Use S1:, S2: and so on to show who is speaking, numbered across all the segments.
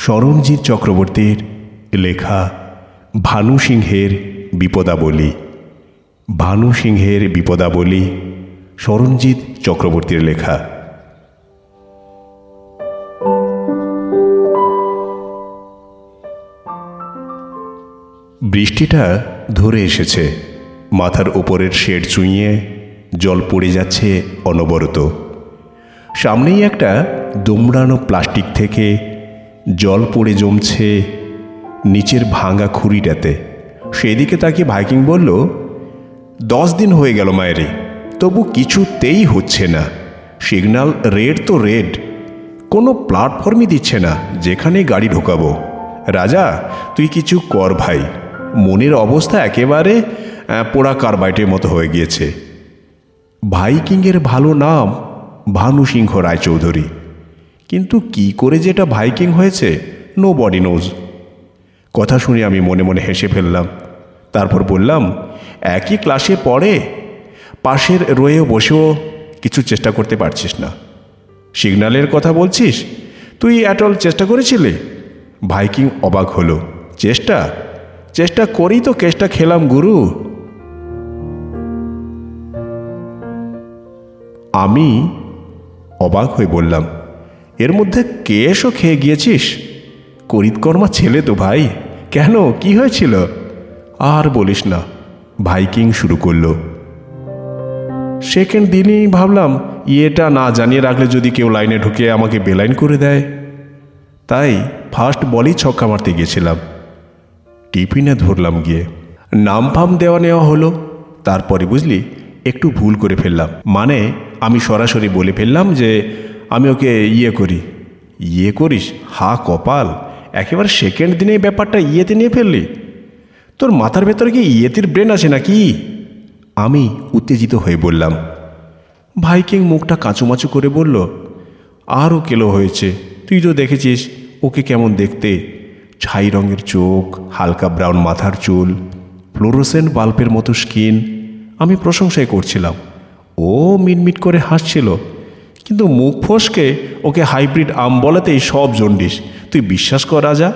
S1: শরণজিৎ চক্রবর্তীর লেখা ভানু সিংহের বিপদাবলী। ভানু সিংহের বিপদাবলী শরণজিৎ চক্রবর্তীর লেখা। বৃষ্টিটা ধরে এসেছে। মাথার উপরের শেড চুইয়ে জল পড়ে যাচ্ছে অনবরত। সামনেই একটা দুমড়ানো প্লাস্টিক থেকে জল পড়ে জমছে, নিচের ভাঙা খুঁড়িটাতে। সেদিকে তাকে ভাইকিং বলল, দশ দিন হয়ে গেল মায়েরে তবু কিছুতেই হচ্ছে না। সিগন্যাল রেড তো রেড, কোনো প্ল্যাটফর্মই দিচ্ছে না যেখানে গাড়ি ঢোকাবো। রাজা, তুই কিছু কর ভাই, মনের অবস্থা একেবারে পোড়া কারবাইটের মতো হয়ে গিয়েছে। ভাইকিংয়ের ভালো নাম, ভানু সিংহ রায়চৌধুরী। কিন্তু কি করে যেটা ভাইকিং হয়েছে নো বডি নোজ কথা শুনে আমি মনে মনে হেসে ফেললাম। তারপর বললাম, একই ক্লাসে পড়ে, পাশের রয়েও বসেও কিছু চেষ্টা করতে পারছিস না। সিগন্যালের কথা বলছিস? তুই অ্যাটল চেষ্টা করেছিলে? ভাইকিং অবাক হলো। চেষ্টা? চেষ্টা করেই তো কেসটা খেলাম, গুরু। আমি অবাক হয়ে বললাম এর মধ্যে কেসও খেয়ে গিয়েছিস? করিতকর্মা ছেলে তো ভাই। কেন? কি হয়েছিল? আর বলিস না। ভাইকিং শুরু করল। সেকেন্ড দিনই ভাবলাম, ইয়েটা না জানিয়ে রাখলে যদি কেউ লাইনে ঢুকে আমাকে বেলাইন করে দেয়। তাই ফার্স্ট বলেই ছক্কা মারতে গিয়েছিলাম। টিফিনে ধরলাম গিয়ে। নাম ফাম দেওয়া নেওয়া হলো। তারপরে বুঝলি, একটু ভুল করে ফেললাম। মানে আমি সরাসরি বলে ফেললাম যে আমি ওকে ইয়ে করি। ইয়ে করিস? হা, কপাল। একেবারে সেকেন্ড দিনে ব্যাপারটা ইয়েতে নিয়ে ফেললি। তোর মাথার ভেতরে কি ইয়েতির ব্রেন আছে নাকি? আমি উত্তেজিত হয়ে বললাম। ভাইকিং মুখটা কাঁচুমাচু করে বলল আরও কেলো হয়েছে। তুই তো দেখেছিস ওকে কেমন দেখতে। ছাই রঙের চোখ, হালকা ব্রাউন মাথার চুল ফ্লোরোসেন্ট বাল্বের মতো স্কিন আমি প্রশংসাই করছিলাম। ও মিটমিট করে হাসছিল। কিন্তু মুখ ফসকে ওকে হাইব্রিড আম বলাতেই সব জন্ডিস তুই বিশ্বাস কর রাজা,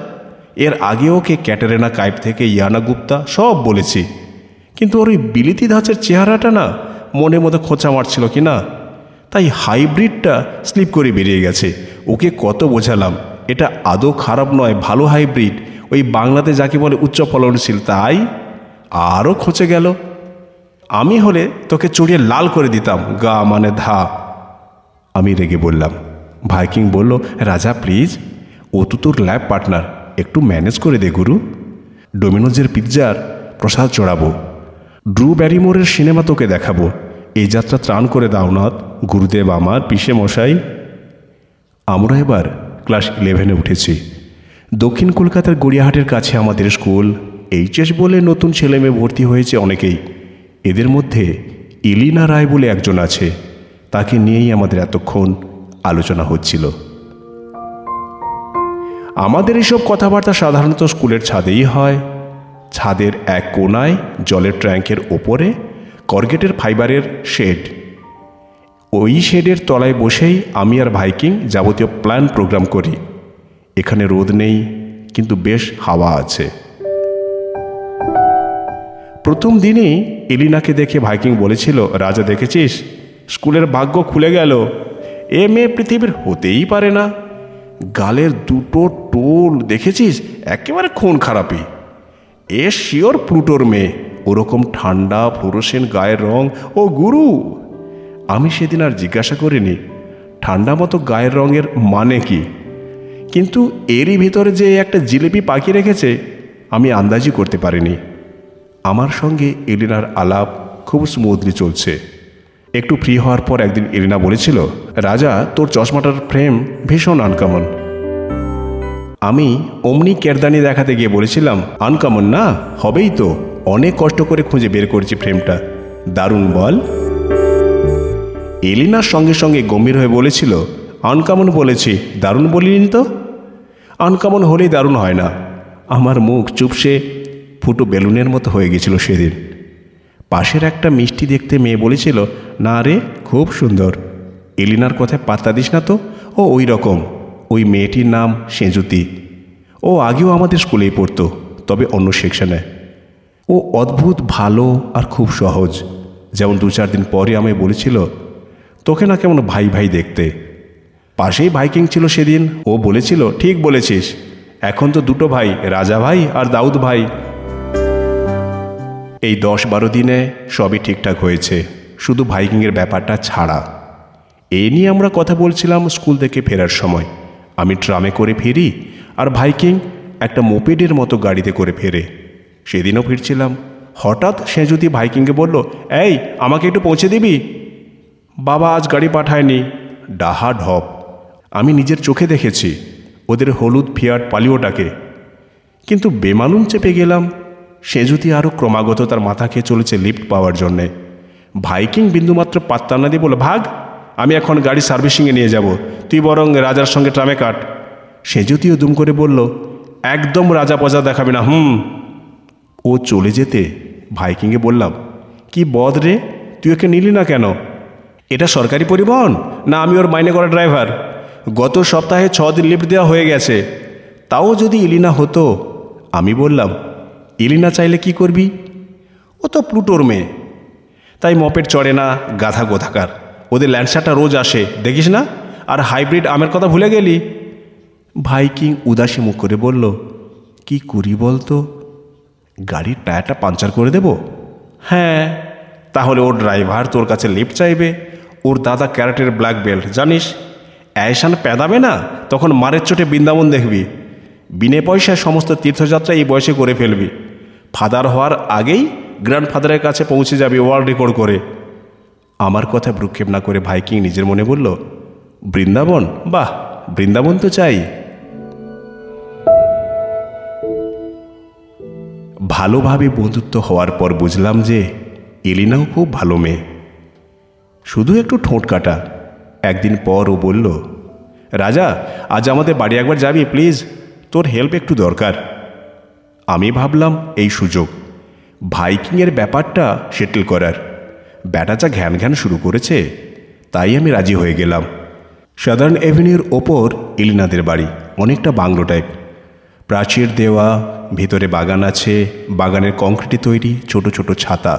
S1: এর আগে ওকে ক্যাটারেনা কাইপ থেকে ইয়ানা গুপ্তা সব বলেছি। কিন্তু ওর ওই বিলিতি ধাঁচের চেহারাটা না মনে মতো খোঁচা মারছিল কি না তাই হাইব্রিডটা স্লিপ করে বেরিয়ে গেছে। ওকে কত বোঝালাম, এটা আদৌ খারাপ নয়, ভালো হাইব্রিড। ওই বাংলাতে যাকে বলে উচ্চ ফলনশীল, তাই আরও খোঁচে গেল। আমি হলে তোকে চড়িয়ে লাল করে দিতাম, গা মানে ধা। আমি রেগে বললাম, ভাইকিং বলল, রাজা, প্লিজ, ও তো তোর ল্যাব পার্টনার, একটু ম্যানেজ করে দে গুরু। ডোমিনোজের পিৎজার প্রসাদ চড়াবো। ড্রু ব্যারিমোরের সিনেমা তোকে দেখাবো। এই যাত্রা ত্রাণ করে দাও নাথ, গুরুদেব আমার, পিসে মশাই। আমরা এবার ক্লাস ইলেভেনে উঠেছি। দক্ষিণ কলকাতার গড়িয়াহাটের কাছে আমাদের স্কুল, এইচএস বলে নতুন ছেলে মেয়ে ভর্তি হয়েছে অনেকেই। এদের মধ্যে ইলিনা রায় বলে একজন আছে। তাকে নিয়েই আমাদের এতক্ষণ আলোচনা হচ্ছিল। আমাদের এসব কথাবার্তা সাধারণত স্কুলের ছাদেই হয়। ছাদের এক কোনায় জলের ট্যাঙ্কের ওপরে করগেটের ফাইবারের শেড। ওই শেডের তলায় বসেই আমি আর ভাইকিং যাবতীয় প্ল্যান প্রোগ্রাম করি। এখানে রোদ নেই, কিন্তু বেশ হাওয়া আছে। প্রথম দিনই এলিনাকে দেখে ভাইকিং বলেছিল, রাজা দেখেছিস? স্কুলের ভাগ্য খুলে গেল। এ মেয়ে পৃথিবীর হতেই পারে না। গালের দুটো টোল দেখেছিস? একেবারে খুন খারাপই এ শিওর প্লুটোর মেয়ে। ওরকম ঠান্ডা ফোরসেন গায়ের রং। ও গুরু! আমি সেদিন আর জিজ্ঞাসা করিনি, ঠান্ডা মতো গায়ের রঙের মানে কি? কিন্তু এরই ভিতরে যে একটা জিলিপি পাখি রেখেছে, আমি আন্দাজি করতে পারিনি। আমার সঙ্গে এলিনার আলাপ খুব স্মুথলি চলছে। একটু ফ্রি হওয়ার পর একদিন এলিনা বলেছিল, রাজা, তোর চশমাটার ফ্রেম ভীষণ আনকমন আমি অমনি কেরদানি দেখাতে গিয়ে বলেছিলাম আনকমন না, হবেই তো। অনেক কষ্ট করে খুঁজে বের করেছি ফ্রেমটা দারুণ বল। এলিনার সঙ্গে সঙ্গে গম্ভীর হয়ে বলেছিল আনকমন বলেছি, দারুণ বলিনি তো? আনকমন হলেই দারুণ হয় না। আমার মুখ চুপসে ফুটো বেলুনের মতো হয়ে গেছিল সেদিন। পাশের একটা মিষ্টি দেখতে মেয়ে বলেছিল না রে, খুব সুন্দর। এলিনার কথায় পাত্তা দিস না তো? ও ওই রকম ওই মেয়েটির নাম সেঁজুতি ও আগেও আমাদের স্কুলেই পড়তো, তবে অন্য সেকশনে। ও অদ্ভুত, ভালো আর খুব সহজ। যেমন দু চার দিন পরে আমায় বলেছিল, তোকে না কেমন ভাই ভাই দেখতে। পাশেই ভাইকিং ছিল সেদিন। ও বলেছিল, ঠিক বলেছিস। এখন তো দুটো ভাই, রাজা ভাই আর দাউদ ভাই। এই দশ বারো দিনে সবই ঠিকঠাক হয়েছে। শুধু ভাইকিংয়ের ব্যাপারটা ছাড়া। এই নিয়ে আমরা কথা বলছিলাম স্কুল থেকে ফেরার সময়। আমি ট্রামে করে ফিরি আর ভাইকিং একটা মোপেডের মতো গাড়িতে করে ফেরে। সেদিনও ফিরছিলাম। হঠাৎ সে যদি ভাইকিংকে বলল, এই, আমাকে একটু পৌঁছে দিবি? বাবা, আজ গাড়ি পাঠায়নি। ডাহা ঢপ। আমি নিজের চোখে দেখেছি ওদের হলুদ ফিয়াট পালিওটাকে। কিন্তু বেমালুম চেপে গেলাম। সে যদি আরও ক্রমাগত তার মাথা খেয়ে চলেছে লিফট পাওয়ার জন্যে। ভাইকিং বিন্দুমাত্র পাত্তা না দিয়ে বলে ভাগ, আমি এখন গাড়ি সার্ভিসিংয়ে নিয়ে যাব। তুই বরং রাজার সঙ্গে ট্রামে কাট। সে যদিও দুম করে বলল, একদম রাজা পজা দেখাবে না, হুম? ও চলে যেতে ভাইকিংয়ে বললাম, কি বদ রে, তুই ওকে নিলি না কেন? এটা সরকারি পরিবহন? না, আমি ওর মাইনে করা ড্রাইভার। গত সপ্তাহে ছ দিন লিফট দেওয়া হয়ে গেছে। তাও যদি ইলিনা হতো, আমি বললাম, ইলিনা চাইলে কি করবি? ও তো প্লুটোর মেয়ে। তাই মপের চড়ে না, গাধা গোধাকার। ওদের ল্যান্ডসারটা রোজ আসে, দেখিস না? আর হাইব্রিড আমের কথা ভুলে গেলি? ভাইকিং উদাসী মুখ করে বলল, কি করি বলতো? গাড়ির টায়ারটা পাঞ্চার করে দেব? হ্যাঁ তাহলে ওর ড্রাইভার তোর কাছে লিফট চাইবে। ওর দাদা ক্যারেটের ব্ল্যাক বেল্ট, জানিস? অ্যাশান পেদাবে না, তখন মারের চোটে বৃন্দাবন দেখবি। বিনে পয়সায় সমস্ত তীর্থযাত্রা এই বয়সে করে ফেলবি। ফাদার হওয়ার আগেই গ্র্যান্ডফাদারের কাছে পৌঁছে যাবি ওয়ার্ল্ড রেকর্ড করে। আমার কথা ভ্রুক্ষেপ না করে ভাইকিং নিজের মনে বলল, বৃন্দাবন? বাহ, বৃন্দাবন তো চাই। ভালোভাবে বন্ধুত্ব হওয়ার পর বুঝলাম যে এলিনাও খুব ভালো মেয়ে। শুধু একটু ঠোঁট কাটা। একদিন পর ও বলল, রাজা, আজ আমাদের বাড়ি একবার যাবি, প্লিজ। তোর হেল্প একটু দরকার। আমি ভাবলাম, এই সুযোগ। ভাইকিংয়ের ব্যাপারটা সেটেল করার। ব্যাটা যা ঘ্যান ঘ্যান শুরু করেছে, তাই আমি রাজি হয়ে গেলাম। সাধারণ অ্যাভিনিউর ওপর ইলিনাদের বাড়ি, অনেকটা বাংলো টাইপ। প্রাচীর দেওয়া, ভিতরে বাগান আছে, বাগানের কংক্রিটে তৈরি ছোট ছোট ছাতা।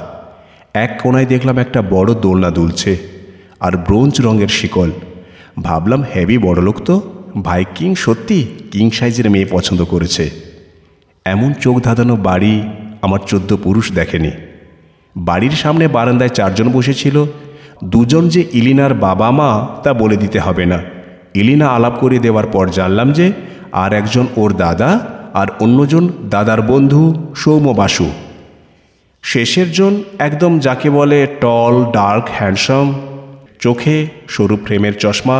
S1: এক কোনায় দেখলাম একটা বড় দোলনা দুলছে, আর ব্রোঞ্জ রঙের শিকল। ভাবলাম, হেভি বড়লোক তো, ভাইকিং সত্যি কিং সাইজের মেয়ে পছন্দ করেছে। এমন চোখ ধাঁধানো বাড়ি আমার চোদ্দ পুরুষ দেখেনি। বাড়ির সামনে বারান্দায় চারজন বসেছিল। দুজন যে ইলিনার বাবা মা তা বলে দিতে হবে না। ইলিনা আলাপ করে দেওয়ার পর জানলাম যে আর একজন ওর দাদা আর অন্যজন দাদার বন্ধু সৌম্য বাসু। শেষের জন একদম যাকে বলে টল ডার্ক হ্যান্ডসাম চোখে সরু ফ্রেমের চশমা,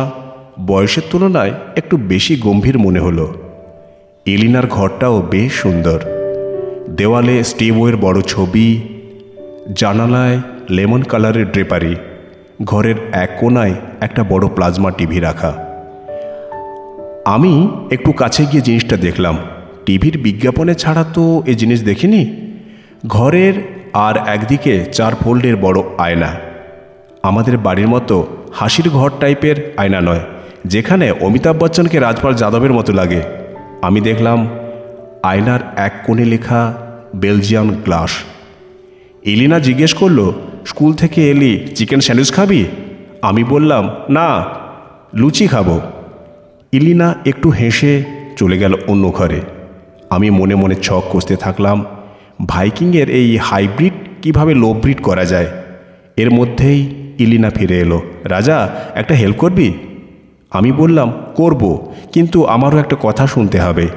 S1: বয়সের তুলনায় একটু বেশি গম্ভীর মনে হলো। এলিনার ঘরটাও বেশ সুন্দর। দেওয়ালে স্টিভওয়ের বড় ছবি, জানালায় লেমন কালারের ড্রেপারি, ঘরের এক কোনায় একটা বড় প্লাজমা টিভি রাখা। আমি একটু কাছে গিয়ে জিনিসটা দেখলাম। টিভির বিজ্ঞাপনে ছাড়া তো এ জিনিস দেখিনি। ঘরের আর একদিকে চার ফোল্ডের বড় আয়না। আমাদের বাড়ির মতো হাসির ঘর টাইপের আয়না নয়, যেখানে অমিতাভ বচ্চনকে রাজপাল যাদবের মতো লাগে। আমি দেখলাম আয়নার এক কোণে লেখা বেলজিয়ান গ্লাস এলিনা জিজ্ঞেস করল, স্কুল থেকে এলি চিকেন স্যান্ডউইচ খাবি? আমি বললাম, না, লুচি খাব। ইলিনা একটু হেসে চলে গেল অন্য ঘরে। আমি মনে মনে ছক কষতে থাকলাম, ভাইকিংয়ের এই হাইব্রিড কীভাবে লো ব্রিড করা যায়? এর মধ্যেই ইলিনা ফিরে এলো, রাজা, একটা হেল্প করবি? আমি বললাম, করব, কিন্তু আমারও একটা কথা শুনতে হবে।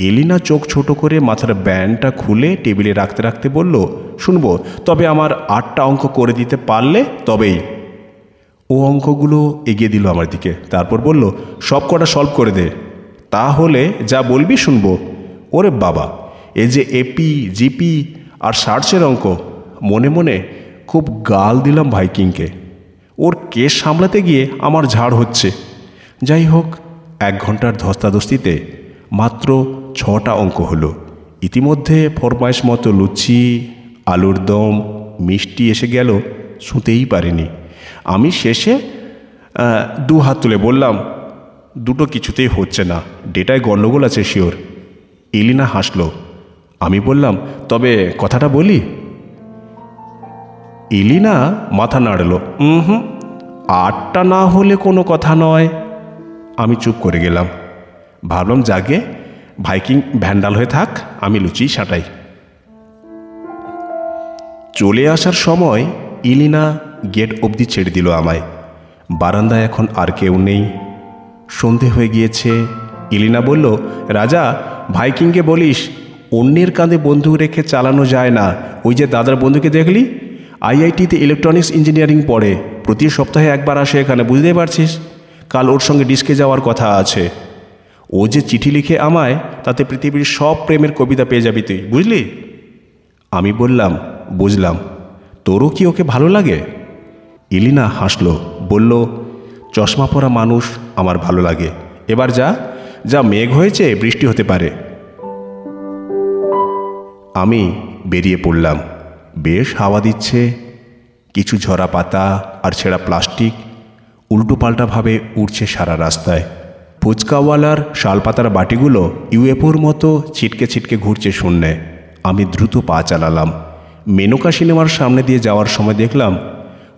S1: এলিনা চোখ ছোট করে মাথার ব্যান্ডটা খুলে টেবিলে রাখতে রাখতে বলল, শুনব, তবে আমার আটটা অঙ্ক করে দিতে পারলে তবেই। ও অঙ্কগুলো এগিয়ে দিল আমার দিকে, তারপর বলল, সব কটা সলভ করে দে। তাহলে যা বলবি শুনব। ওরে বাবা, এ যে এপি জিপি আর সার্চের অঙ্ক, মনে মনে খুব গাল দিলাম ভাইকিংকে। ওর কেস সামলাতে গিয়ে আমার ঝাড় হচ্ছে। যাই হোক, এক ঘণ্টার ধস্তাধস্তিতে মাত্র ছটা অঙ্ক হলো। ইতিমধ্যে ফরমাইশ মতো লুচি, আলুর দম, মিষ্টি এসে গেল, শুতেই পারিনি। আমি শেষে দু হাত তুলে বললাম, দুটো কিছুতেই হচ্ছে না, ডেটায় গণ্ডগোল আছে শিওর। ইলিনা হাসলো। আমি বললাম, তবে কথাটা বলি? ইলিনা মাথা নাড়ল হুম, আটটা না হলে কোনো কথা নয়। আমি চুপ করে গেলাম। ভাবলাম, জাগে, ভাইকিং ভ্যান্ডাল হয়ে থাক, আমি লুচি, সাঁটাই। চলে আসার সময় ইলিনা গেট অবধি ছেড়ে দিল আমায়। বারান্দায় এখন আর কেউ নেই। সন্ধে হয়ে গিয়েছে। ইলিনা বলল, রাজা, ভাইকিংকে বলিস, অন্যের কাঁধে বন্দুক রেখে চালানো যায় না। ওই যে দাদার বন্ধুকে দেখলি? আইআইটিতে ইলেকট্রনিক্স ইঞ্জিনিয়ারিং পড়ে। প্রতি সপ্তাহে একবার আসে এখানে, বুঝতেই পারছিস? কাল ওর সঙ্গে ডিস্কে যাওয়ার কথা আছে। ও যে চিঠি লিখে আমায়, তাতে পৃথিবীর সব প্রেমের কবিতা পেয়ে যাবি তুই, বুঝলি? আমি বললাম, বুঝলাম। তোরও কি ওকে ভালো লাগে? ইলিনা হাসলো, বলল, চশমা পরা মানুষ আমার ভালো লাগে। এবার যা যা মেঘ হয়েছে, বৃষ্টি হতে পারে। আমি বেরিয়ে পড়লাম। বেশ হাওয়া দিচ্ছে, কিছু ঝরা পাতা আর ছেঁড়া প্লাস্টিক উল্টোপাল্টাভাবে উড়ছে সারা রাস্তায়। ফুচকাওয়ালার শালপাতার বাটিগুলো ইউএফওর মতো ছিটকে ছিটকে ঘুরছে শূন্যে। আমি দ্রুত পা চালালাম। মেনকা সিনেমার সামনে দিয়ে যাওয়ার সময় দেখলাম,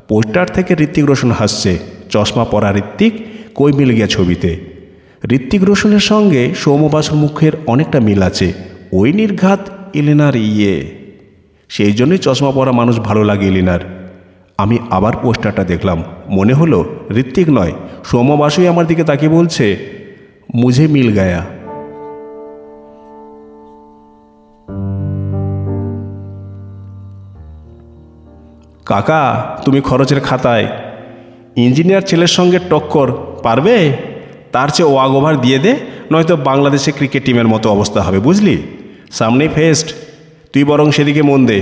S1: পোস্টার থেকে ঋত্বিক রোশন হাসছে, চশমা পরা ঋত্বিক কই মিল গিয়া ছবিতে। ঋত্বিক রোশনের সঙ্গে সৌমবাসুর মুখের অনেকটা মিল আছে। ওই নির্ঘাত এলেনার ইয়ে। সেই জন্যই চশমা পরা মানুষ ভালো লাগে এলিনার আমি আবার পোস্টারটা দেখলাম। মনে হলো ঋত্বিক নয় সৌমবাসুই আমার দিকে তাকিয়ে বলছে, মুঝে মিল গায়া। কাকা, তুমি খরচের খাতায় ইঞ্জিনিয়ার ছেলের সঙ্গে টক্কর পারবে? তার চেয়ে ওয়াগ ওভার দিয়ে দে, নয়তো বাংলাদেশে ক্রিকেট টিমের মতো অবস্থা হবে, বুঝলি? সামনেই ফেস্ট, তুই বরং সেদিকে মন দে।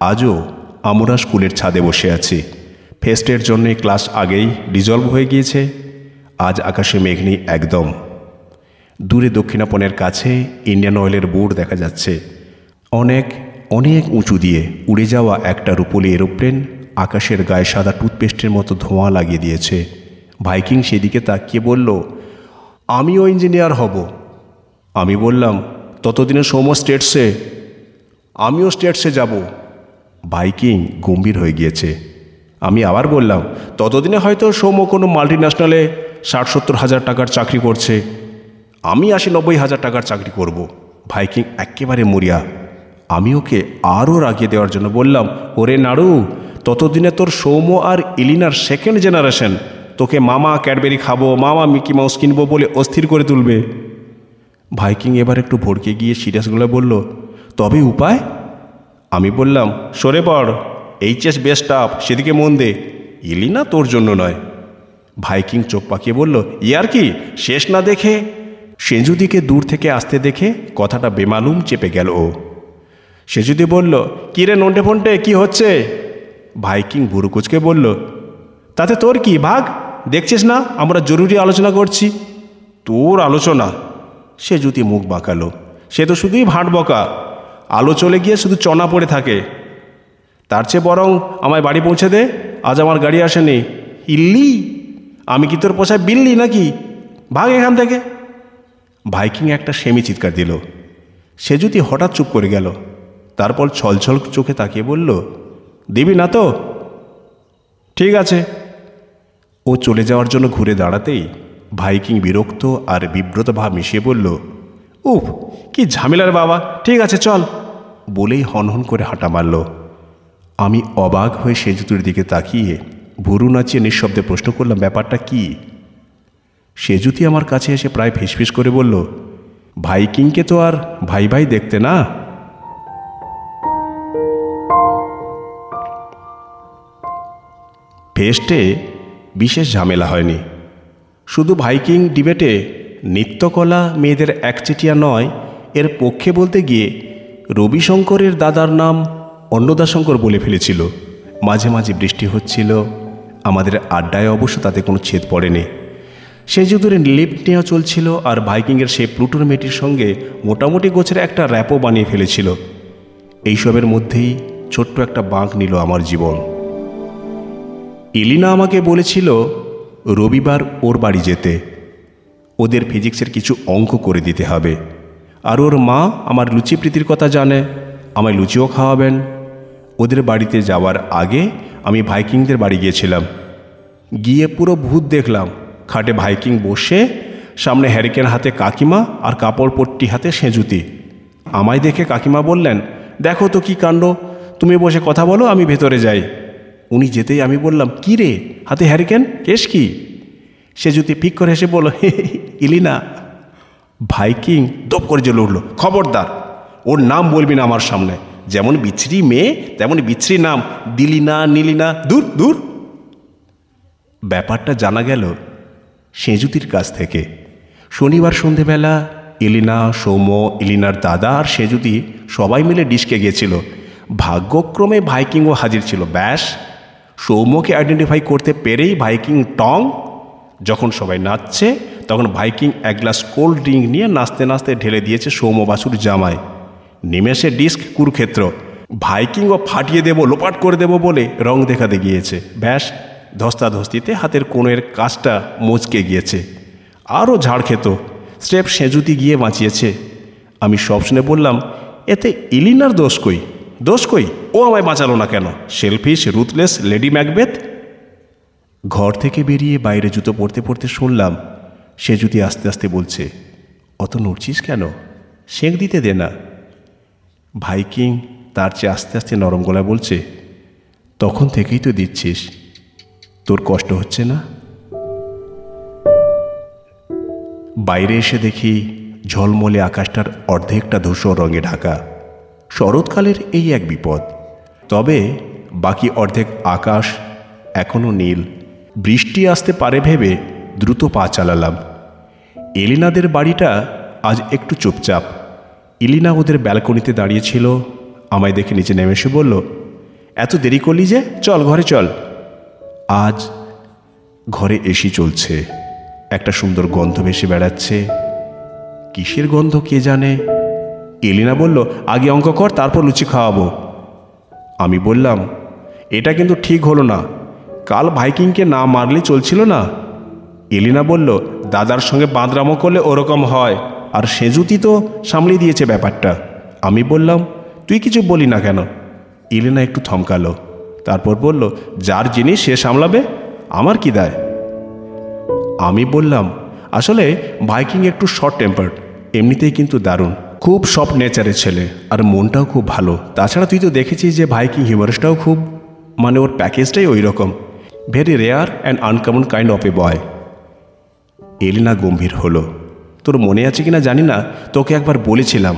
S1: আজও? আমরা স্কুলের ছাদে বসে আছি। ফেস্টের জন্যে ক্লাস আগেই ডিজলভ হয়ে গিয়েছে। আজ আকাশে মেঘনি একদম। দূরে দক্ষিণাপনের কাছে ইন্ডিয়ান অয়েলের বোর্ড দেখা যাচ্ছে। অনেক অনেক উঁচু দিয়ে উড়ে যাওয়া একটা রূপলি এরোপ্লেন আকাশের গায়ে সাদা টুথপেস্টের মতো ধোঁয়া লাগিয়ে দিয়েছে। ভাইকিং সেদিকে তাকিয়ে বলল, আমিও ইঞ্জিনিয়ার হব। আমি বললাম, ততদিনে সৌম স্টেটসে আমিও স্টেটসে যাব। ভাইকিং গম্ভীর হয়ে গিয়েছে। আমি আবার বললাম, ততদিনে হয়তো সৌম কোনো মাল্টি ন্যাশনালে ষাট সত্তর হাজার টাকার চাকরি করছে। আমি আশি নব্বই হাজার টাকার চাকরি করব। ভাইকিং একেবারে মরিয়া। আমি ওকে আরও রাগিয়ে দেওয়ার জন্য বললাম, ওরে নাড়ু, ততদিনে তোর সৌম আর ইলিনার সেকেন্ড জেনারেশন তোকে মামা ক্যাডবেরি খাব, মামা মিকি মাউস কিনবো বলে অস্থির করে তুলবে। ভাইকিং এবার একটু ভড়কে গিয়ে সিরিয়াস গলে বলল, তবে উপায়? আমি বললাম, সরে পড়, এইচএস বেস্ট আপ, সেদিকে মন দে। ইলিনা তোর জন্য নয়? ভাইকিং চোখ পাকিয়ে বলল, ইয়ার কি, শেষ না দেখে? সেঞ্জুদিকে দূর থেকে আসতে দেখে কথাটা বেমালুম চেপে গেল ও। সে যদি বলল, কী রে নন্টে ফন্টে, কি হচ্ছে? ভাইকিং বুড়ুকুচকে বলল, তাতে তোর কি, ভাগ? দেখছিস না, আমরা জরুরি আলোচনা করছি। তোর আলোচনা? সে যদি মুখ বাঁকালো, সে তো শুধুই ভাট বকা। আলো চলে গিয়ে শুধু চনা পড়ে থাকে। তার চেয়ে বরং আমায় বাড়ি পৌঁছে দে, আজ আমার গাড়ি আসেনি। ইল্লি? আমি কি তোর পোষায় বিল্লি নাকি? ভাগ এখান থেকে। ভাইকিং একটা সেমি চিৎকার দিল। সে যদি হঠাৎ চুপ করে গেল, তারপর ছলছল চোখে তাকিয়ে বলল, দিবি না তো? ঠিক আছে। ও চলে যাওয়ার জন্য ঘুরে দাঁড়াতেই ভাইকিং বিরক্ত আর বিব্রত ভাব মিশিয়ে বলল, উফ, কি ঝামেলার বাবা। ঠিক আছে, চল। বলেই হনহন করে হাঁটা মারল। আমি অবাক হয়ে সে সেজুতুর দিকে তাকিয়ে ভুরু নাচিয়ে নিঃশব্দে প্রশ্ন করলাম, ব্যাপারটা কি? সেজুতি আমার কাছে এসে প্রায় ফিসফিস করে বলল, ভাইকিংকে তো আর ভাই ভাই দেখতে না? ফেস্টে বিশেষ ঝামেলা হয়নি। শুধু ভাইকিং ডিবেটে নৃত্যকলা মেয়েদের একচেটিয়া নয়, এর পক্ষে বলতে গিয়ে রবিশঙ্করের দাদার নাম অন্নদাশঙ্কর বলে ফেলেছিল। মাঝে মাঝে বৃষ্টি হচ্ছিল। আমাদের আড্ডায় অবশ্য তাতে কোনো ছেদ পড়েনি। সে যুদ্ধরে লিফট নেওয়া চলছিল আর ভাইকিংয়ের সেই প্লুটোর মেয়েটির সঙ্গে মোটামুটি গোছের একটা র্যাপও বানিয়ে ফেলেছিল। এইসবের মধ্যেই ছোট্ট একটা বাঁক নিল আমার জীবন। ইলিনা আমাকে বলেছিল, রবিবার ওর বাড়ি যেতে। ওদের ফিজিক্সের কিছু অঙ্ক করে দিতে হবে। আর ওর মা আমার লুচি প্রীতির কথা জানে, আমায় লুচিও খাওয়াবেন। ওদের বাড়িতে যাওয়ার আগে আমি ভাইকিংদের বাড়ি গিয়েছিলাম। গিয়ে পুরো ভূত দেখলাম। খাটে ভাইকিং বসে, সামনে হ্যারিকেন হাতে কাকিমা আর কাপড় পট্টি হাতে সেঁজুতি। আমায় দেখে কাকিমা বললেন, দেখো তো কি কাণ্ড, তুমি বসে কথা বলো, আমি ভেতরে যাই। উনি যেতেই আমি বললাম, কি রে, হাতে হ্যারিকেন? কেস কি? সে যদি পিক করে এসে বলল ইলিনা ভাইকিং দপ করে জ্বলে উঠল, খবরদার, ওর নাম বলবি না আমার সামনে। যেমন বিচ্ছিরি মেয়ে, তেমন বিচ্ছিরি নাম। দিলিনা নীলিনা দূর দূর। ব্যাপারটা জানা গেল সেজুতির কাছ থেকে। শনিবার সন্ধেবেলা ইলিনা, সৌম্য, ইলিনার দাদা আর সেজুতি সবাই মিলে ডিস্কে গিয়েছিল। ভাগ্যক্রমে ভাইকিংও হাজির ছিল। ব্যাস, সৌম্যকে আইডেন্টিফাই করতে পেরেই ভাইকিং টং, যখন সবাই নাচছে তখন ভাইকিং এক গ্লাস কোল্ড ড্রিঙ্ক নিয়ে নাচতে নাচতে ঢেলে দিয়েছে সৌম্য বাসুর জামায় নিমেষে ডিস্ক কুরুক্ষেত্র। ভাইকিংও ফাটিয়ে দেব, লোপাট করে দেব বলে রং দেখাতে গিয়েছে। ব্যাস, ধস্তাধস্তিতে হাতের কোণের কাজটা মচকে গিয়েছে। আরও ঝাড় খেত। স্টেপ সেঁজুতি গিয়ে বাঁচিয়েছে। আমি সব শুনে বললাম, এতে ইলিনার দোষ কই? দোষ কই? ও আমায় বাঁচালো না কেন? Selfish, ruthless, lady Macbeth? ঘর থেকে বেরিয়ে বাইরে জুতো পরতে পরতে শুনলাম সে যদি আস্তে আস্তে বলছে, অত নড়ছিস কেন? সেঁক দিতে দে না। ভাইকিং তার চেয়ে আস্তে আস্তে নরম গলায় বলছে, তখন থেকেই তো দিচ্ছিস। তোর কষ্ট হচ্ছে না? বাইরে এসে দেখি ঝলমলে আকাশটার অর্ধেকটা ধূসর রঙে ঢাকা। শরৎকালের এই এক বিপদ। তবে বাকি অর্ধেক আকাশ এখনও নীল। বৃষ্টি আসতে পারে ভেবে দ্রুত পা চালালাম। এলিনাদের বাড়িটা আজ একটু চুপচাপ। ইলিনা ওদের ব্যালকনিতে দাঁড়িয়েছিল, আমায় দেখে নিচে নেমে এসে বলল, এত দেরি করলি যে? চল, ঘরে চল। আজ ঘরে এসি চলছে, একটা সুন্দর গন্ধ ভেসে বেড়াচ্ছে। কিসের গন্ধ কে জানে? এলিনা বলল, আগে অঙ্ক কর, তারপর লুচি খাওয়াবো। আমি বললাম, এটা কিন্তু ঠিক হলো না। কাল ভাইকিংকে না মারলে চলছিল না? এলিনা বলল, দাদার সঙ্গে বাঁদরামো করলে ওরকম হয়। আর সেজুতি তো সামলে দিয়েছে ব্যাপারটা। আমি বললাম, তুই কিছু বলি না কেন? এলিনা একটু থমকালো। তারপর বলল, যার জিনিস সে সামলাবে, আমার কি দায়? আমি বললাম, আসলে ভাইকিং একটু শর্ট টেম্পার্ড এমনিতেই কিন্তু দারুণ। খুব সফট নেচারের ছেলে, আর মনটাও খুব ভালো। তাছাড়া তুই তো দেখেছিস যে ভাইকিং হিউমারিস্টটাও খুব মানে ওর প্যাকেজটাই ওই রকম very rare and uncommon kind of a boy Elina গম্ভীর হলো। তোর মনে আছে কিনা জানি না, তোকে একবার বলেছিলাম।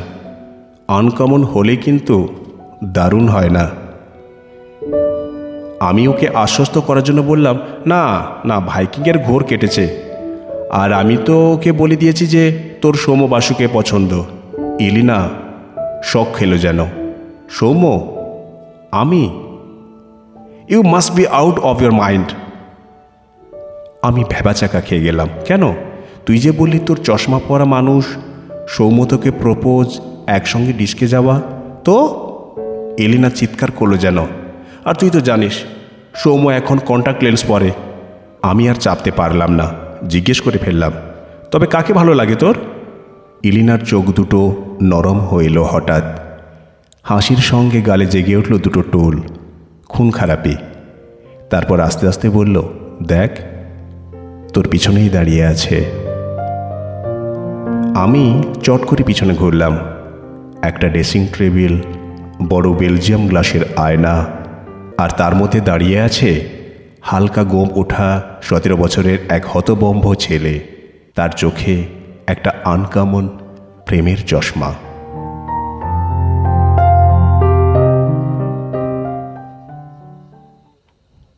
S1: আনকমন হলে কিন্তু দারুণ হয় না। আমি ওকে আশ্বস্ত করার জন্য বললাম, না না, ভাইকিংয়ের ঘোর কেটেছে। আর আমি তো ওকে বলে দিয়েছি যে তোর সৌম্য বাসুকে পছন্দ। ইলিনা শখ খেলো যেন। সৌম্য, আমি? You must be out of your mind আমি ভেবাচাকা খেয়ে গেলাম। কেন? তুই যে বললি তোর চশমা পরা মানুষ, সৌমতকে প্রপোজ, একসঙ্গে ডিস্কে যাওয়া, তো? এলিনা চিৎকার করল যেন। আর তুই তো জানিস, সৌম্য এখন কন্ট্যাক্ট লেন্স পরে। আমি আর চাপতে পারলাম না, জিজ্ঞেস করে ফেললাম, তবে কাকে ভালো লাগে তোর? ইলিনার চোখ দুটো নরম এলো হঠাৎ। হাসির সঙ্গে গালে জেগে উঠল দুটো টোল, খুন খারাপি। তারপর আস্তে আস্তে বলল, দেখ তোর পিছনেই দাঁড়িয়ে আছে। আমি চট করে পিছনে ঘুরলাম। একটা ড্রেসিং টেবিল, বড় বেলজিয়াম গ্লাসের আয়না, আর তার মধ্যে দাঁড়িয়ে আছে হালকা গোম ওঠা সতেরো বছরের এক হতবম্ব ছেলে। তার চোখে একটা আনকামন প্রেমের চশমা।